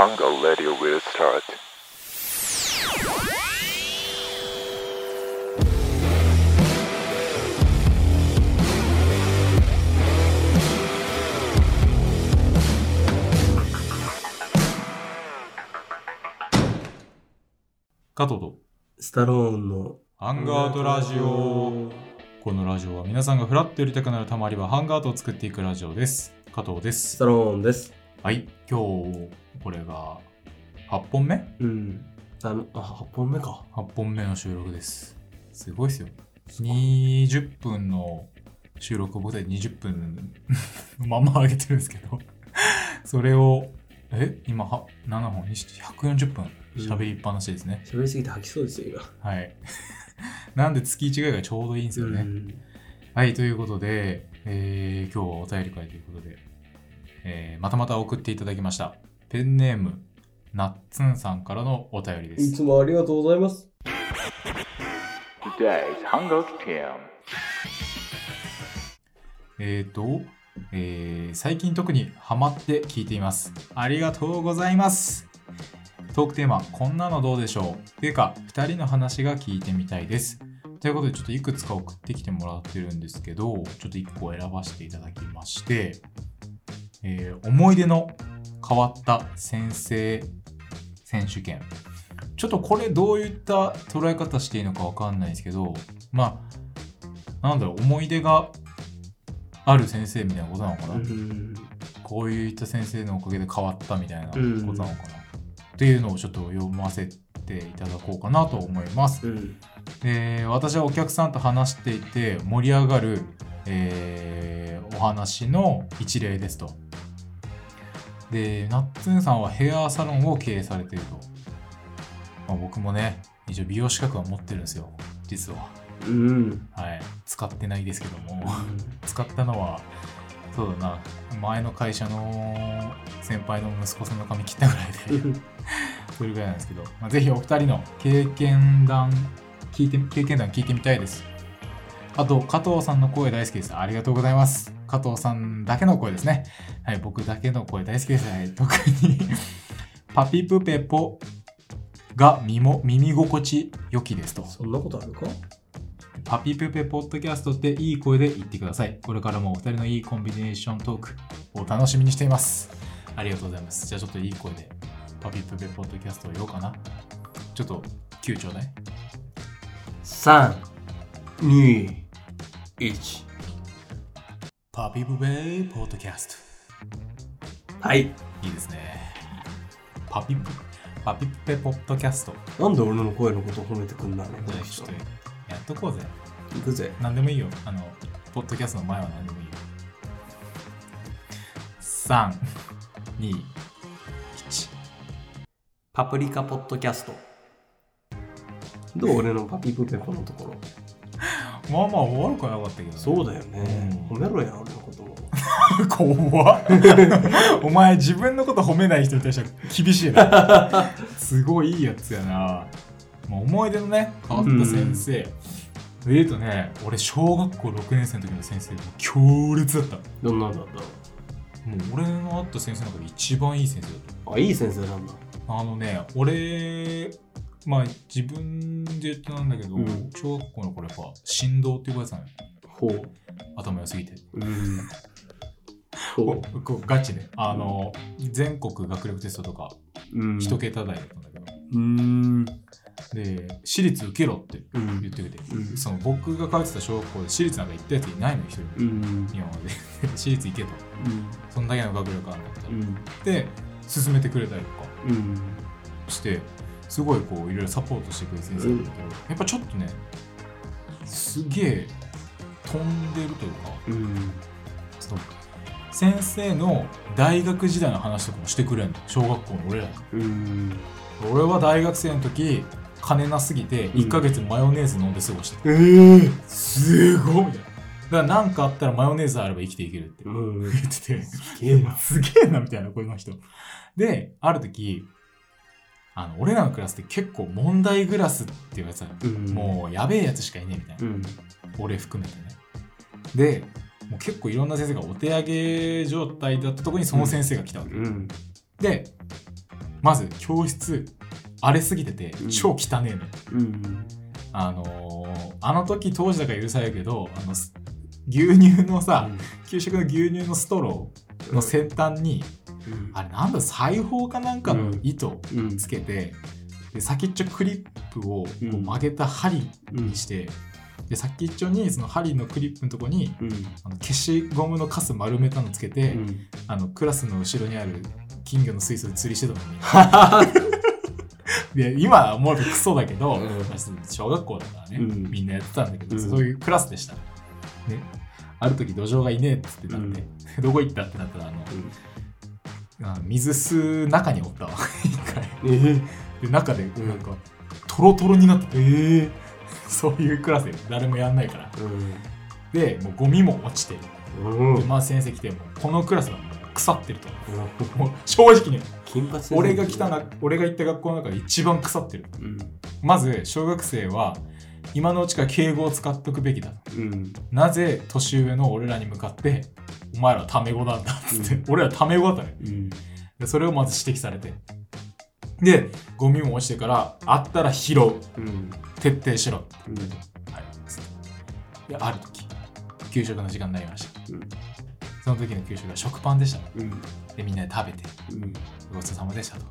Hunger Radio will start. とスタローンの。ハンガードラジオ。このラジオは皆さんがフラッとやりたくなるたまりはハンガードを作っていくラジオです。加藤です。スタローンです。はい今日これが8本目？うん。あの、あ、8本目か。8本目の収録です。すごいですよ。20分の収録を僕たち20分の まんま上げてるんですけど。それをえ？今は7本？にして140分。喋りっぱなしですね、喋りすぎて吐きそうですよ、はい。なんで月1回がちょうどいいんです今。よね、うん。はい、ということで、えー今日はお便り会ということで、えーまたまた送っていただきました。ペンネーム、なっつんさんからのお便りでいす。つもありがとうございます。えっ、と、えー最近特にハマって聞いています。ありがとうございます。トークテーマ、こんなのどうでしょうていうか、2人の話が聞いてみたいです。ということで、ちょっといくつか送ってきてもらってるんですけど、ちょっと1個選ばせていただきまして、えー思い出の変わった先生選手権。ちょっとこれどういった捉え方していいのかわかんないですけど、まあ、なんだろう、思い出がある先生みたいなことなのかな、うん。こういった先生のおかげで変わったみたいなことうんなのかな、っていうのをちょっと読ませていただこうかなと思います。うん。で私はお客さんと話していて盛り上がる、えーお話の一例ですと。でナッツンさんはヘアサロンを経営されていると。まあ、僕もね一応美容資格は持ってるんですよ実は。うん。はい、使ってないですけども。使ったのはそうだな前の会社の先輩の息子さんの髪切ったぐらいで それぐらいなんですけど、まあ、ぜひお二人の経験談聞いて経験談聞いてみたいですあと加藤さんの声大好きですありがとうございます加藤さんだけの声ですねはい僕だけの声大好きです、はい、特に パピプペポが耳も耳心地良きですとそんなことあるか？パピプペポッドキャストっていい声で言ってください。これからもお二人のいいコンビネーショントークを楽しみにしています。ありがとうございます。じゃあちょっといい声でパピプペポッドキャストを言おうかな。ちょっと9ちょうだい。?3、2、1。パピプペポッドキャスはい。ト。いいですね。パピプパピプペポッドキャスト。なんで俺の声のこと褒めてくんだろうこの人じゃあちょっ。とやっとこうぜ。行くぜ。何でもいいよ。あの、ポッドキャストの前は何でもいいよ。3、2、1。パプリカポッドキャスト。どう俺のパピプペポのところ。まあまあ悪くはなかったけど、ね。そうだよね。うん。褒めろや、俺のことも。怖っ。お前自分のこと褒めない人に対しては厳しいな。すごいいいやつやな。もう思い出のね変わった先生、で言うとね俺小学校6年生の時の先生が強烈だった。どんなんだっもう俺の会った先生の中で一番いい先生だった。あ、いい先生なんだ。たあのね俺まあ自分で言ってなんだけど、うん小学校の頃やっぱ振動っていうやつなのよほう。頭良すぎてうん。ほこうガチであの全国学力テストとかう。うん。一桁台だったんだけど、うーん。で私立受けろってうん言ってくれて、うんその僕が通ってた小学校で私立なんか行ったやついないの一人も、うん。今まで私立行けとそんだけの学力あるんだったら、うん。で進めてくれたりとかうん。してすごいこういろいろサポートしてくれる先生なんだけど、やっぱちょっとねすげえ飛んでるというかうん。その先生の大学時代の話とかもしてくれんの。小学校の俺らにうん。俺は大学生の時金なすぎて1ヶ月マヨネーズ飲んで過ごしてた、ええすごいみたいなだから何かあったらマヨネーズあれば生きていけるってうん。言ってて。すげえな。すげえなみたいなこの人。である時あの俺らのクラスって結構問題グラスって言われてたの、うん。もうやべえやつしかいねえみたいな、うん。俺含めてね。でもう結構いろんな先生がお手上げ状態だったところにその先生が来たわけ、うん。でまず教室荒れすぎててうん。超汚ねえのよ、うん。あのーあの時当時だから許されるけどあのす牛乳のさ、給食の牛乳のストローの先端に、うんあれなんだ裁縫かなんかの糸うん。つけて、で先っちょクリップをこううん。曲げた針にして、で先っちょにその針のクリップのとこにうん。あの消しゴムのカス丸めたのつけて、うん。あのクラスの後ろにある金魚の水槽で釣りしてたのに。で今はもうクソだけど、うん。小学校だからね、うん。みんなやってたんだけど、うん。そういうクラスでした、ね、ある時土壌がいねえっつってなって、どこ行ったってなったらあの、水吸う中におったわ。一回。えで中でなんか、トロトロになってて、えー。そういうクラスで誰もやんないから。でもうゴミも落ちて。うん。でまあ先生来てもうこのクラスは腐ってると。もう正直に。金髪俺が来たな俺が行った学校の中で一番腐ってる。うん。まず小学生は今のうちから敬語を使っとくべきだ。うん。なぜ年上の俺らに向かってお前らはタメ語なんだっつって、うん。俺らタメ語だったねうん。でそれをまず指摘されて。でゴミも落ちてからあったら拾う。うん。徹底しろ。うん。はい。である時。給食の時間になりました、うん。その時の給食が食パンでしたうん。でみんなで食べて。うん。ごちそうさまでしたと。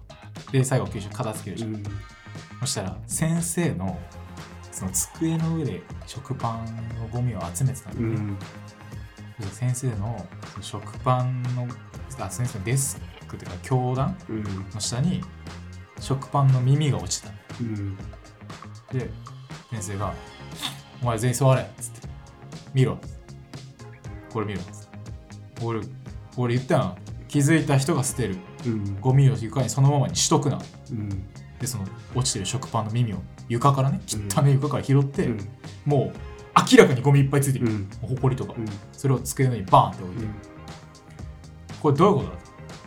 で最後給食片付けるじゃん、そしたら先生のその机の上で食パンのゴミを集めてたんだよね、先生の食パンのあ先生のデスクというか教壇うん。の下に食パンの耳が落ちた。うん。で先生が「お前全員座れ」っつって「見ろ」これ見ろ」っつって。俺俺言ったよ。な気づいた人が捨てる。うん。ゴミを床にそのままにしとくな。うん。でその落ちてる食パンの耳を床からね汚い床から拾って、もう明らかにゴミいっぱいついてる、うん。ほこりとか、うん。それを机の上にバーンって置いて、これどういうことだ？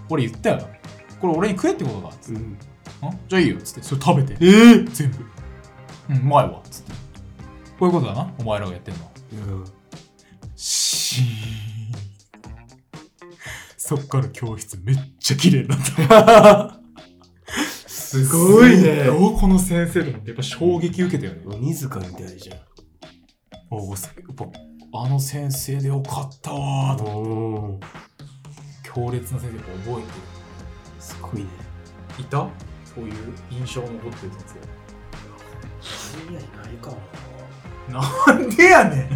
俺言ったよな。これ俺に食えってことかっつって、うん。ん？じゃあいいよっつって。それ食べて。えー？全部。うんうまいわっつって。こういうことだなお前らがやってんのシーン。そっから教室めっちゃ綺麗になった。すごいね。この先生と思ってやっぱ衝撃受けたよね。鬼塚みたいじゃんあの先生でよかったわーとおー強烈な先生覚えてすごいね。るいた？そういう印象残ってる先いやないか生な。んでやね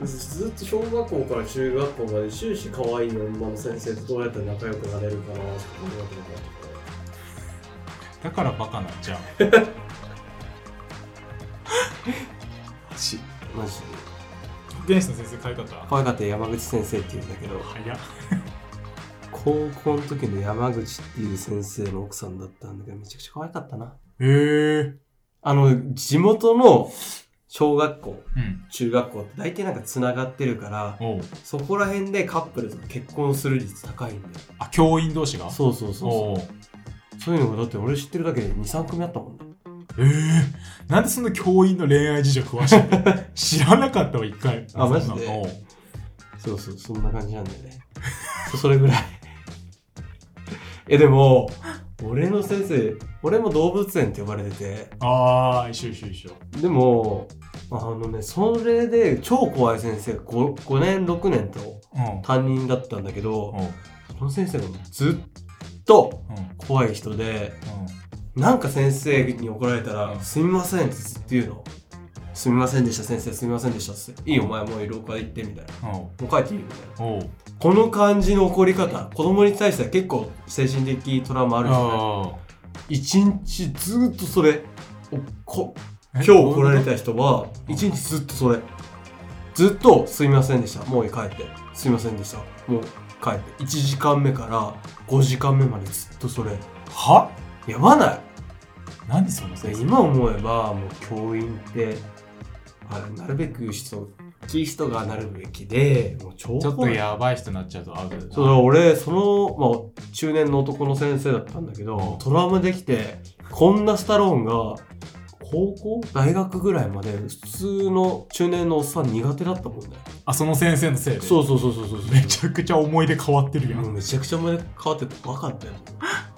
ん。ずっと小学校から中学校まで終始可愛い女の先生とどうやったら仲良くなれるかなって考だからバカなんじゃん 保健師の先生可愛かった可愛かった山口先生っていうんだけど早っ。高校の時の山口っていう先生の奥さんだったんだけどめちゃくちゃ可愛かったな。へえ。ー、あの地元の小学校うん。中学校って大体なんかつながってるからそこら辺でカップルとか結婚する率高いんだよ。あ教員同士が？そうそうそうおそう。う。そういうのがだって俺知ってるだけで23組あったもんねえー、なんでそんな教員の恋愛事情詳しいの？知らなかったわ一回。あマジで？そうそうそんな感じなんだよね。そ それぐらい。えでも俺の先生俺も動物園って呼ばれてて。ああ一緒一緒一緒。でもあのねそれで超怖い先生が 5, 5年6年とうん。担任だったんだけどおうその先生がずっとうん。怖い人でうんなんか先生に怒られたらうん「すみません」ってずっと言うの「すみませんでした先生。すみませんでした」って「いいお前もう廊下で行って」みたいな。おう「もう帰っていい」みたいな。この感じの怒り方子供に対しては結構精神的トラウマあるじゃない？あ一日ずっとそれおこー今日怒られた人は一日ずっとそれ。ずっと「すみませんでした。もう帰って。すみませんでした。もう帰って」1時間目から5時間目までずっとそれ。は？やばない何その先生今思えばもう教員ってあれなるべく人キリストがなるべきでもう超ちょっとやばい人になっちゃうとアウトそうだ俺その、まあ、中年の男の先生だったんだけど、うん。トラウマできてこんなスタローンが高校？大学ぐらいまで普通の中年のおっさん苦手だったもんね。あその先生のせいで？そうそうそうそうそう。めちゃくちゃ思い出変わってるやん、もうめちゃくちゃ前変わってて怖かったよ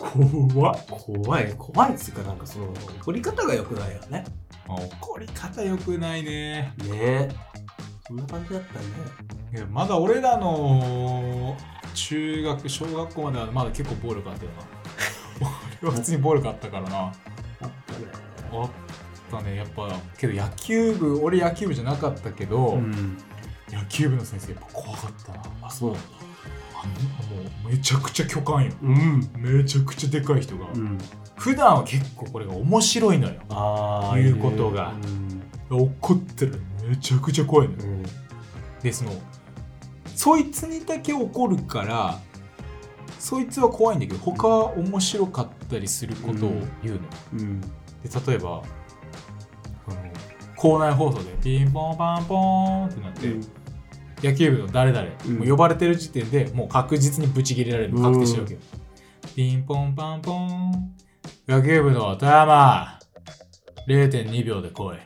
怖っ怖い。怖いっつうかなんかその怒り方が良くないよね。あ怒り方良くないね。ね。えそんな感じだったね。いやまだ俺らの中学小学校まではまだ結構暴力あったよな。俺は普通に暴力あったからな。あったね。あったね。やっぱけど野球部俺野球部じゃなかったけど、うん。野球部の先生やっぱ怖かったな。あそうなんだもうめちゃくちゃ巨漢よ。うん。めちゃくちゃでかい人が、うん。普段は結構これが面白いのよ。あいうことが。うん。怒ったらめちゃくちゃ怖いのよ。うん。でそのそいつにだけ怒るからそいつは怖いんだけど他は面白かったりすることを言うの、うん。で例えば校内放送でピンポンパンポーンってなって、野球部の誰々、うん。もう呼ばれてる時点でもう確実にブチ切れられるの確定してるわけよ、ピンポンパンポン。野球部の富山。0.2秒で来い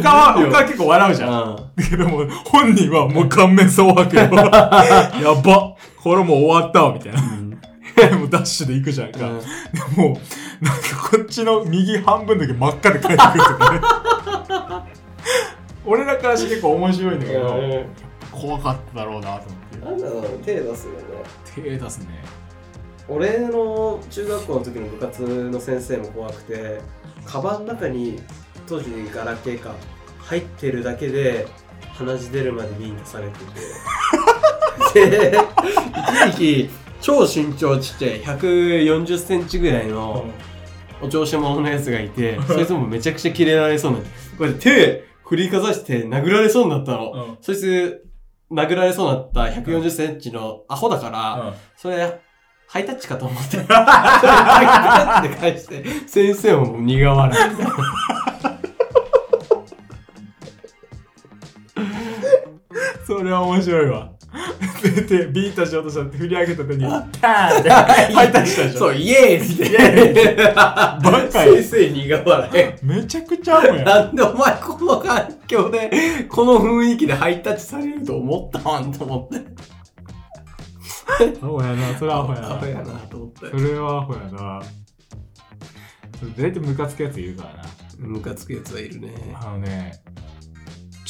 他は他は結構笑うじゃん。あだけども本人はもう顔面蒼白よ。やば。これもう終わったわみたいな。もうダッシュで行くじゃんか、でもうなんかこっちの右半分だけ真っ赤で帰ってくるとかね俺らからして結構面白いんだけど、怖かっただろうなと思って。なんだろう手出すよね。手出すね。俺の中学校の時の部活の先生も怖くてカバンの中に当時ガラケーか入ってるだけで鼻血出るまでビンタされてて。で一時期超身長ちっちゃい140センチぐらいのお調子者のやつがいてそいつもめちゃくちゃキレられそうなこれ手振りかざして殴られそうになったの、うんそいつ殴られそうになった140センチのアホだから、それ、ハイタッチかと思って。それハイタッチで返して、先生も苦笑い。それは面白いわででビータしようとしたって振り上げた手にターンって入ったりしたでしょ？そう、イエーイって。バカよ先生苦笑い。めちゃくちゃアホやんなんでお前この環境で、この雰囲気でハイタッチされると思ったん？と思って。アホやなそれはアホやなアホやなと思ってそ。れはアホやな大体ムカつくやついるからなムカつくやつはいるね。あのね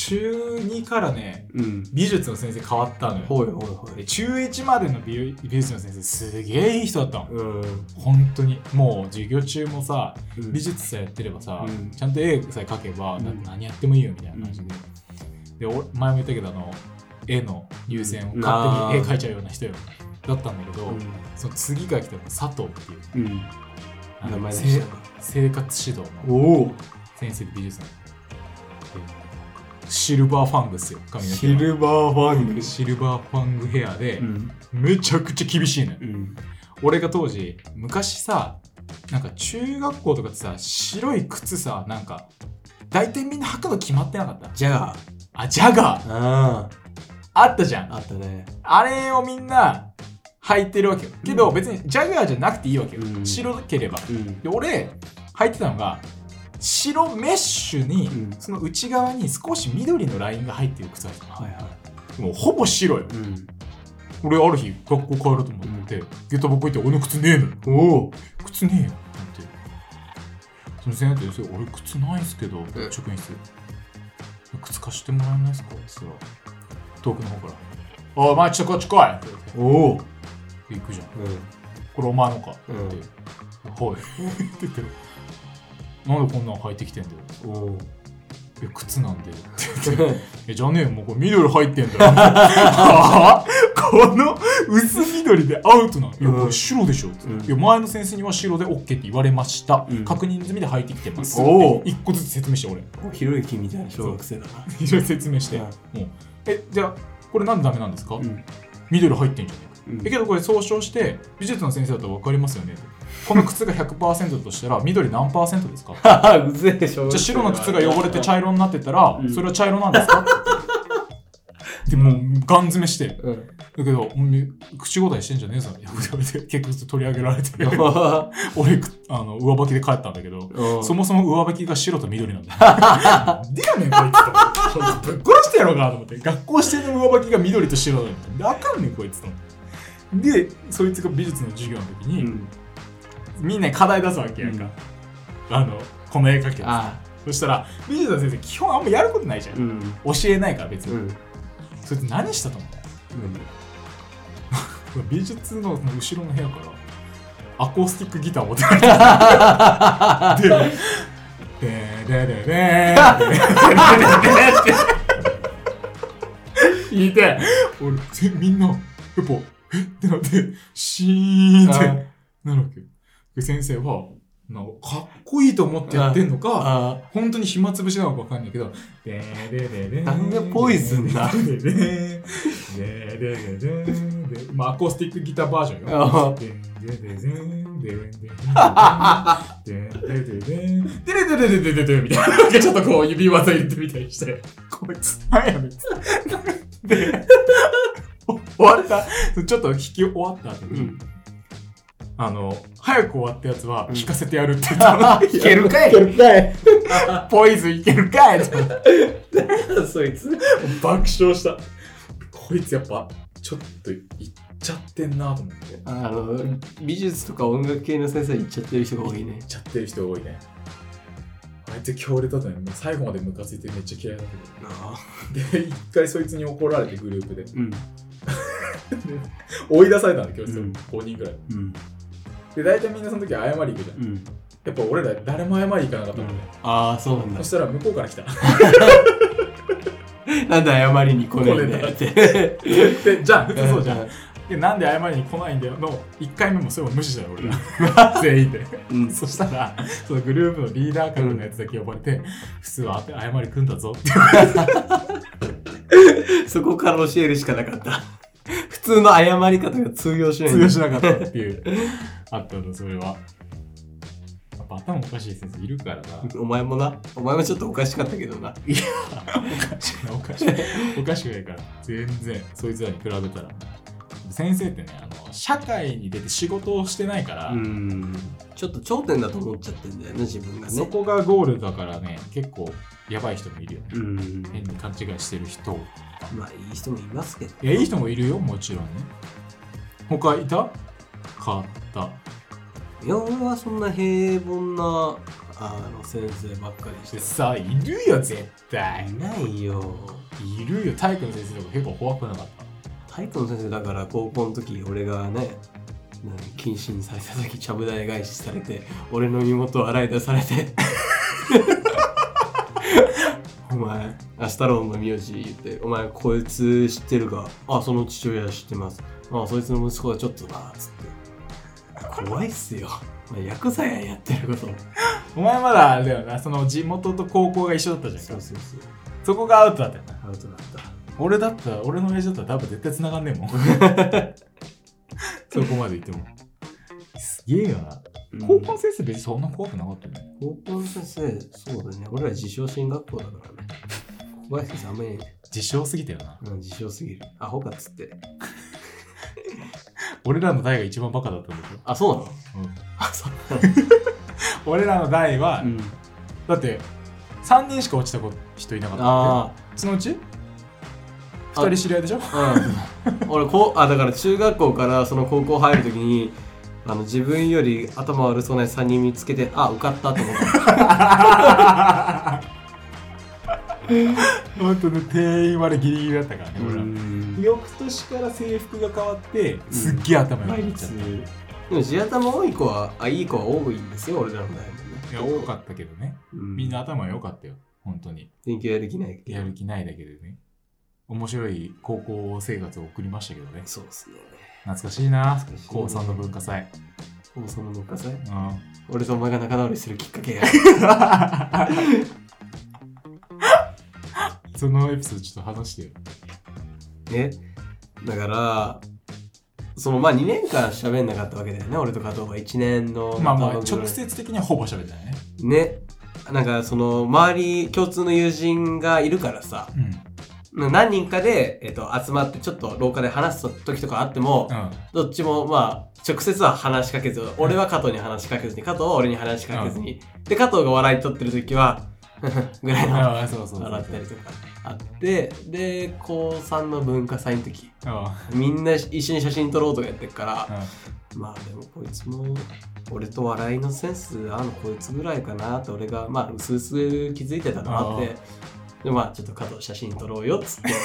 中2からねうん。美術の先生変わったのよ。ほいほいほい。で中1までの美美術の先生すげえいい人だったの。うん。本当に。もう授業中もさうん。美術さえやってればさ、うん。ちゃんと絵さえ描けば、うん。だって何やってもいいよみたいな感じで、でお前も言ったけどあの絵の優先をうん。勝手に絵描いちゃうような人よ。だったんだけど、うん。その次が来たのが佐藤っていう。名前でせしたか？生活指導の。先生で美術の。でシルバーファングっすよ髪の毛シルバーファング。シルバーファングヘアで、うん。めちゃくちゃ厳しいのようん。俺が当時昔さなんか中学校とかってさ白い靴さなんか大体みんな履くの決まってなかった？じゃあ。あジャガーああったじゃんあ。あったね。あれをみんな履いてるわけよけど別にジャガーじゃなくていいわけよ、うん白ければうん。で俺履いてたのが白メッシュに、うん。その内側に少し緑のラインが入ってる靴だったのはいはい。もうほぼ白よ。うん。俺ある日学校帰ろうと思って、下駄箱行って俺の靴ねえのよおお。靴ねえよって。その先生って俺靴ないんすけどうん職員室。靴貸してもらえないですか？って言ったら遠くの方から「おいお前ちょっとこっち来い!」って。おお。行くじゃん。うこれお前のか？ってうん言って「はい」って言ってなんでこんなん履いてきてんだよ。ん。おお。え靴なんで。えじゃねえよもうこれ緑入ってんだよ。はぁ？この薄緑でアウトなの。いやこれ白でしょ。って、うん。いや前の先生には白で OK って言われました、うん。確認済みで入ってきてます。お一個ずつ説明して俺。ひろゆきみたいな小学生だな。いろいろ説明して、うん。えじゃあこれなんでダメなんですか、うん。緑入ってんじゃねうんえけどこれ総称して美術の先生だと分かりますよねこの靴が100%としたら緑何パーセントですか？うぜえ、小学生ゃあ白の靴が汚れて茶色になってたら、うんそれは茶色なんですか？でもうガン詰めしてうん。だけど、み口答えしてんじゃねえぞ。やめて結局取り上げられて、う俺、あの、上履きで帰ったんだけど、んそもそも上履きが白と緑なんだでやねん、こいつと。ぶっ殺してやろうかなと思って。学校指定の上履きが緑と白なんだよ。あかんねん、こいつと思って。でそいつが美術の授業の時に、うん、みんな課題出すわけやんか、うん、あのこの絵描きあそしたら美術の先生基本あんまやることないじゃん、うん、教えないから別に、そいつ何したと思った、うん、美術の後ろの部屋からアコースティックギターを持ってきたで「ででででででででででで」弾いて俺みんなやっぱえ？ってなって、シーンってなるわけ。で、先生は、なかっこいいと思ってやってんのか、本当に暇つぶしなのかわかんないけど、でーでーでーなんでポイズンだでーでーでーでーでまあアコースティックギターバージョンよ。でーでーでーでーでーでーでーでーでーでーでーでーでーでーでーでーでーでーみたいな。なんちょっとこう指技言ってみたりして、こいつ、なんやねん。で、終わった、ちょっと弾き終わった後に、うんあの、早く終わったやつは弾かせてやるって言ったの。弾けるかい弾けるかいポイズンいけるかいって そいつ爆笑した。こいつやっぱ、ちょっといっちゃってんなと思って。あの美術とか音楽系の先生行っちゃってる人が多いねいっちゃってる人が多いね。あいつ強烈だったね。最後までムカついてめっちゃ嫌いだけど。で、一回そいつに怒られてグループで。うん 追い出されたんだ、教室うん5人ぐらい。うんで、大体みんなその時謝り行くじゃん。うんやっぱ俺ら誰も謝り行かなかったのね。ああそうなんだそしたら向こうから来た。なんで謝りに来ないんだよってで、じゃあ普通そうじゃん。で、なんで謝りに来ないんだよの1回目もそれを無視したよ、俺ら。全員で。うんそしたら、そのグループのリーダー格のやつだけ呼ばれて、普通は謝り来んだぞってそこから教えるしかなかった普通の謝り方が通用しない通用しなかったっていう、あったの、それは。やっぱ頭おかしい先生いるからな。お前もなお前もちょっとおかしかったけどなおかしくない、おかしくない。おかしくないから。全然、そいつらに比べたら。先生ってね、あの、社会に出て仕事をしてないから、うんちょっと頂点だと思っちゃってんだよね自分がねそこがゴールだからね、結構やばい人もいるよね。うん変に勘違いしてる人。まあいい人もいますけどいや、いい人もいるよ、もちろんね。他いた？変わった。いや俺はそんな平凡なあの先生ばっかりしてでさ、いるよ、絶対い。ないよいるよ、体育の先生とか結構怖くなかっ体育の先生だから高校の時俺がね何謹慎された時ちゃぶ台返しされて俺の身元を洗い出されて。お前アスタローンの名字言ってお前こいつ知ってるか？あその父親知ってます。あそいつの息子はちょっとなつって。怖いっすよ。まあヤクザやんやってること。た。お前まだあれだよな、その地元と高校が一緒だったじゃん。か。そうそうそう。そこがアウトだったよな。アウトだった俺だったら、俺の親父だったら多分絶対繋がんねえもん。そこまで行っても。すげえよな。高校の先生別にそんな怖くなかったよね。高校の先生そうだね俺ら自称進学校だからね小林先生あんまり自称すぎたよな。うん、自称すぎる。アホかっつって。俺らの代が一番バカだったんだよ。あ、そうなの？うん。あ、そう 俺らの代は、うん。だって、3人しか落ちた子人いなかったんだよあそのうちあ ?2 人知り合いでしょ？あ、うん。俺こう、あ、だから中学校からその高校入るときに、あの自分より頭悪そうな3人見つけて、あ、受かったと思った。本当ね、定員までギリギリだったからね、翌年から制服が変わって、すっげえ頭良くっちゃった。いでも地頭多い子は、あ、いい子は多いんですよ、俺らの代もね。や、多かったけどね。うんみんな頭良かったよ、本当に。勉強やる気ないやる気ないだけでね。面白い高校生活を送りましたけどね。そうですね。懐かしいな懐かしいね高3の文化祭。放送の文化祭？うん。俺とお前が仲直りするきっかけや。そのエピソードちょっと話してよ。ね。だから、そのまあ2年間喋んなかったわけだよね、俺と加藤は1年の。まあまあ、直接的にはほぼ喋ってないね。ね。なんかその周り共通の友人がいるからさ、うん。何人かで、えっと集まってちょっと廊下で話す時とかあっても、うん。どっちもまあ直接は話しかけず、俺は加藤に話しかけずに、加藤は俺に話しかけずに、で、加藤が笑い取ってる時は、ぐらいの。笑ったりとかあって、で、高3の文化祭の時、うん。みんな一緒に写真撮ろうとかやってるから、うんまあでもこいつも俺と笑いのセンスあのこいつぐらいかなって俺がまあ薄々気づいてたのもあってでまあちょっと加藤写真撮ろうよっつって。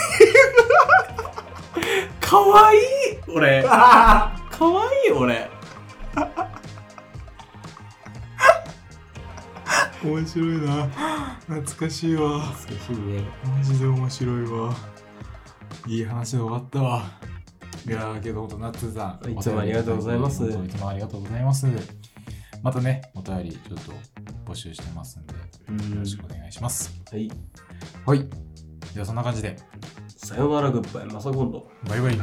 かわいい。俺。かわいい俺。面白いな。懐かしいわ。懐かしいね。マジで面白いわ。いい話で終わったわ。いやーけどほんとナッツーさんいつもありがとうございます。いつもありがとうございます。またねお便りちょっと募集してますんでよろしくお願いします。はいはい。じゃそんな感じで。さようなら、グッバイ、マサゴンド。バイバイ。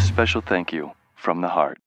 Special thank you from the heart.